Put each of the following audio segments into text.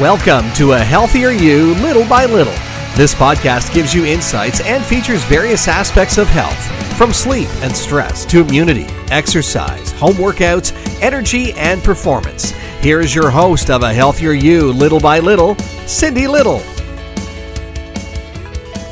Welcome to A Healthier You Little by Little. This podcast gives you insights and features various aspects of health, from sleep and stress to immunity, exercise, home workouts, energy, and performance. Here is your host of A Healthier You Little by Little, Cindy Little.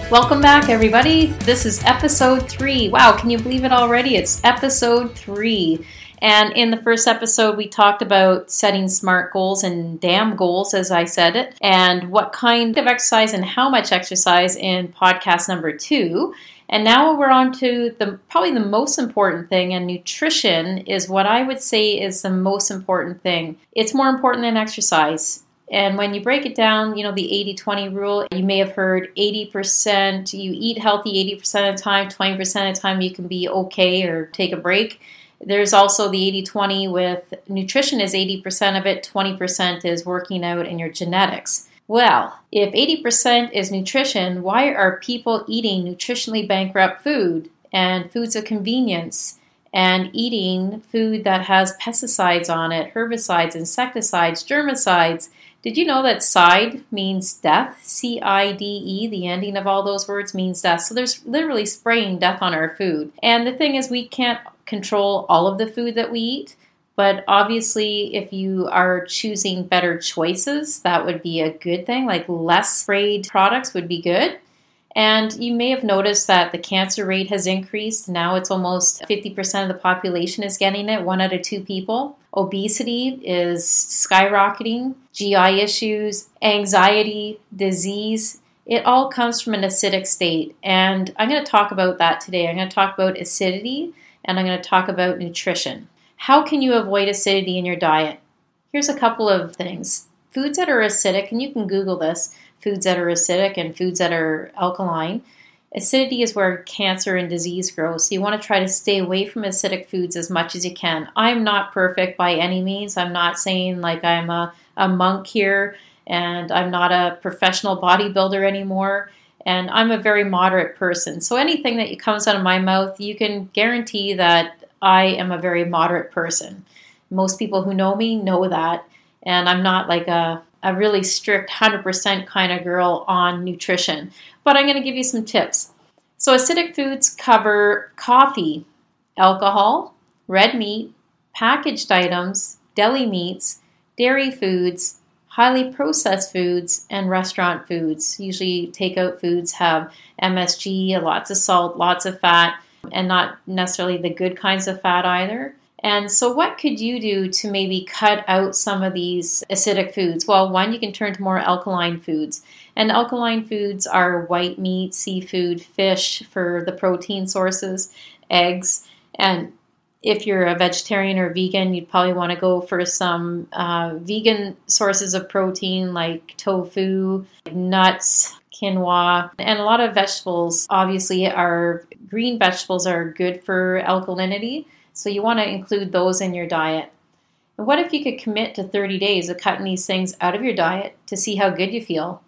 Welcome back, everybody. This is episode three. Wow, can you believe it already? It's episode three. And in the first episode, we talked about setting smart goals and damn goals, as I said it, and what kind of exercise and how much exercise in podcast number two. And now we're on to the probably the most important thing, and nutrition is what I would say is the most important thing. It's more important than exercise. And when you break it down, you know, the 80 20 rule, you may have heard 80% you eat healthy 80% of the time, 20% of the time you can be okay or take a break. There's also the 80 20 with nutrition is 80% of it, 20% is working out and your genetics. Well, if 80% is nutrition, why are people eating nutritionally bankrupt food and foods of convenience and eating food that has pesticides on it, herbicides, insecticides, germicides? Did you know that CIDE means death? C I D E, the ending of all those words means death. So there's literally spraying death on our food. And the thing is, we can't control all of the food that we eat. But obviously, if you are choosing better choices, that would be a good thing. Like less sprayed products would be good. And you may have noticed that the cancer rate has increased. Now it's almost 50% of the population is getting it, one out of two people. Obesity is skyrocketing, GI issues, anxiety, disease. It all comes from an acidic state. And I'm going to talk about that today. I'm going to talk about acidity and I'm going to talk about nutrition. How can you avoid acidity in your diet? Here's a couple of things. Foods that are acidic, and you can Google this foods that are acidic and foods that are alkaline. Acidity is where cancer and disease grow, so you want to try to stay away from acidic foods as much as you can. I'm not perfect by any means. I'm not saying like I'm a, a monk here and I'm not a professional bodybuilder anymore and I'm a very moderate person. So anything that comes out of my mouth, you can guarantee that I am a very moderate person. Most people who know me know that, and I'm not like a, a really strict 100% kind of girl on nutrition. But I'm going to give you some tips. So, acidic foods cover coffee, alcohol, red meat, packaged items, deli meats, dairy foods, highly processed foods and restaurant foods. Usually, takeout foods have MSG, lots of salt, lots of fat, and not necessarily the good kinds of fat either. And so, what could you do to maybe cut out some of these acidic foods? Well, one, you can turn to more alkaline foods. And alkaline foods are white meat, seafood, fish for the protein sources, eggs, and if you're a vegetarian or vegan, you'd probably want to go for some uh, vegan sources of protein like tofu, nuts, quinoa, and a lot of vegetables. Obviously, are green vegetables are good for alkalinity, so you want to include those in your diet. And what if you could commit to 30 days of cutting these things out of your diet to see how good you feel?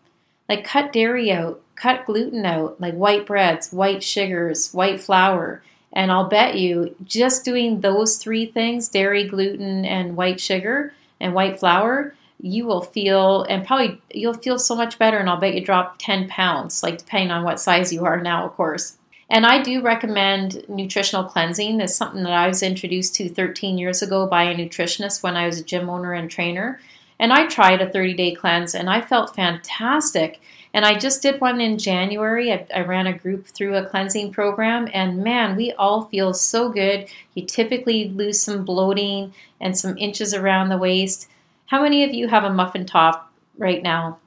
Like cut dairy out, cut gluten out, like white breads, white sugars, white flour and I'll bet you just doing those three things dairy, gluten, and white sugar and white flour you will feel and probably you'll feel so much better and I'll bet you drop 10 pounds, like depending on what size you are now, of course. And I do recommend nutritional cleansing. It's something that I was introduced to 13 years ago by a nutritionist when I was a gym owner and trainer. And I tried a 30 day cleanse and I felt fantastic. And I just did one in January. I, I, ran a group through a cleansing program, and man, we all feel so good. You typically lose some bloating and some inches around the waist. How many of you have a muffin top right now?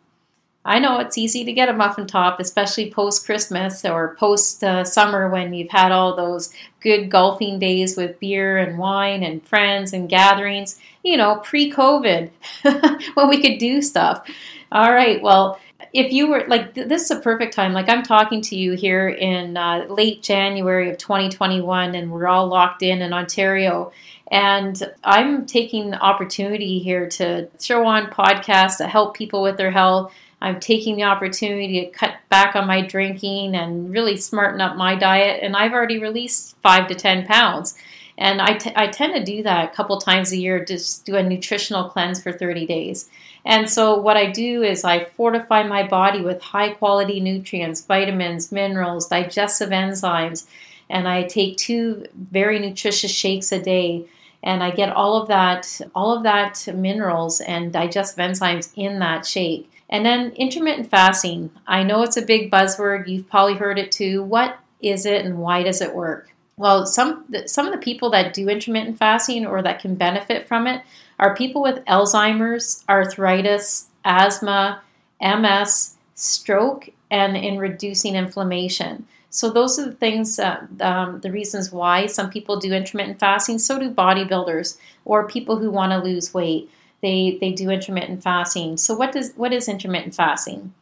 I know it's easy to get a muffin top, especially post Christmas or post uh, summer when you've had all those good golfing days with beer and wine and friends and gatherings, you know, pre COVID, when we could do stuff. All right, well, if you were like this is a perfect time. Like i'm talking to you here in uh, late january of 2021 and we're all locked in in ontario. And i'm taking the opportunity here to throw on podcasts to help people with their health. I'm taking the opportunity to cut back on my drinking and really smarten up my diet. And i've already released five to ten pounds And I, t- I tend to do that a couple times a year, just do a nutritional cleanse for 30 days. And so, what I do is I fortify my body with high quality nutrients, vitamins, minerals, digestive enzymes, and I take two very nutritious shakes a day. And I get all of that, all of that minerals and digestive enzymes in that shake. And then intermittent fasting. I know it's a big buzzword. You've probably heard it too. What is it and why does it work? Well, some some of the people that do intermittent fasting or that can benefit from it are people with Alzheimer's, arthritis, asthma, MS, stroke, and in reducing inflammation. So those are the things, uh, um, the reasons why some people do intermittent fasting. So do bodybuilders or people who want to lose weight. They they do intermittent fasting. So what does what is intermittent fasting?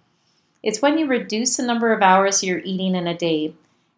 It's when you reduce the number of hours you're eating in a day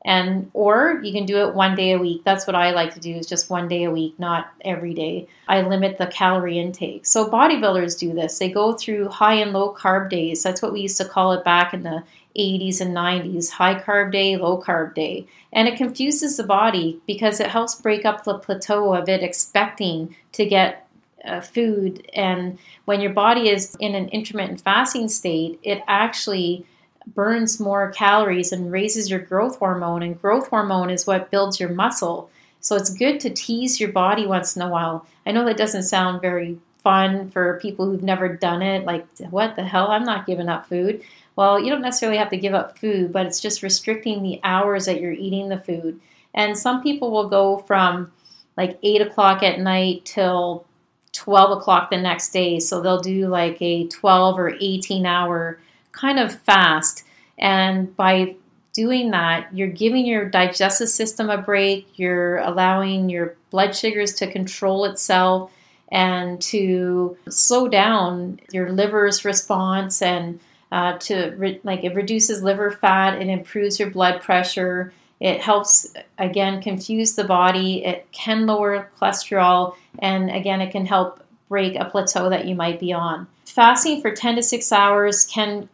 and or you can do it one day a week. That's what i like to do is just one day a week not every day. I limit the calorie intake. So bodybuilders do this. They go through high and low carb days. That's what we used to call it back in the 80s and 90s high carb day low carb day. And it confuses the body because it helps break up the plateau of it expecting to get uh, food. And when your body is in an intermittent fasting state it actually burns more calories and raises your growth hormone. And growth hormone is what builds your muscle. So it's good to tease your body once in a while. I know that doesn't sound very fun for people who've never done it. Like, what the hell? I'm not giving up food. Well, you don't necessarily have to give up food, but it's just restricting the hours that you're eating the food. And some people will go from like 8 o'clock at night till 12 o'clock the next day. So they'll do like a 12 or 18 hour kind of fast. And by doing that, you're giving your digestive system a break, you're allowing your blood sugars to control itself and to slow down your liver's response and uh, to re- like it reduces liver fat and improves your blood pressure it helps again confuse the body it can lower cholesterol and again it can help break a plateau that you might be on fasting for 10 to 6 hours can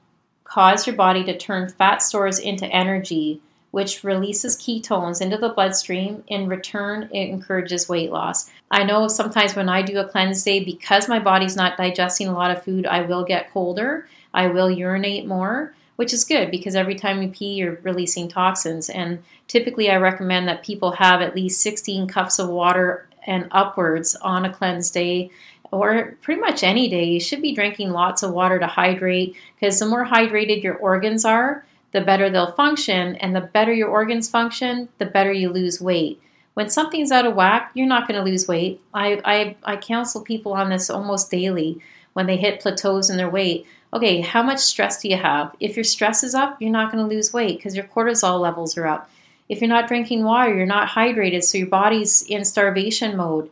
cause your body to turn fat stores into energy, which releases ketones into the bloodstream. In return, it encourages weight loss. I know sometimes when I do a cleanse day, because my body's not digesting a lot of food, I will get colder. I will urinate more, which is good because every time you pee, you're releasing toxins. And typically, I recommend that people have at least 16 cups of water and upwards on a cleanse day or pretty much any day, you should be drinking lots of water to hydrate because the more hydrated your organs are, the better they'll function. And the better your organs function, the better you lose weight. When something's out of whack, you're not going to lose weight. I, I, I counsel people on this almost daily when they hit plateaus in their weight. Okay, how much stress do you have? If your stress is up, you're not going to lose weight because your cortisol levels are up. If you're not drinking water, you're not hydrated, so your body's in starvation mode.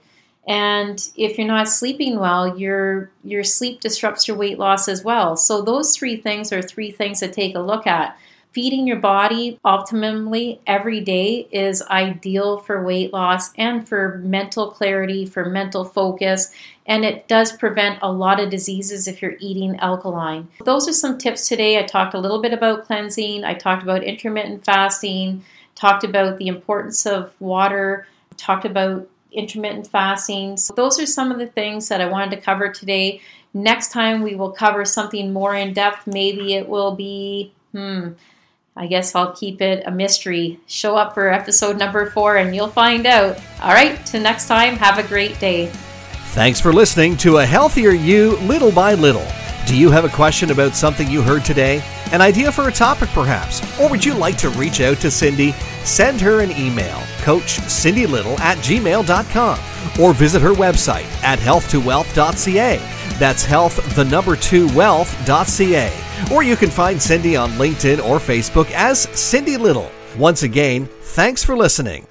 And if you're not sleeping well, your your sleep disrupts your weight loss as well. So those three things are three things to take a look at. Feeding your body optimally every day is ideal for weight loss and for mental clarity, for mental focus, and it does prevent a lot of diseases if you're eating alkaline. Those are some tips today. I talked a little bit about cleansing, I talked about intermittent fasting, talked about the importance of water, talked about intermittent fasting. So, those are some of the things that I wanted to cover today. Next time, we will cover something more in depth. Maybe it will be, hmm, I guess I'll keep it a mystery. Show up for episode number four and you'll find out. All right, till next time, have a great day. Thanks for listening to A Healthier You Little by Little. Do you have a question about something you heard today? An idea for a topic, perhaps? Or would you like to reach out to Cindy? Send her an email, coachcindylittle at gmail.com, or visit her website at health2wealth.ca. That's health, the number two wealth.ca. Or you can find Cindy on LinkedIn or Facebook as Cindy Little. Once again, thanks for listening.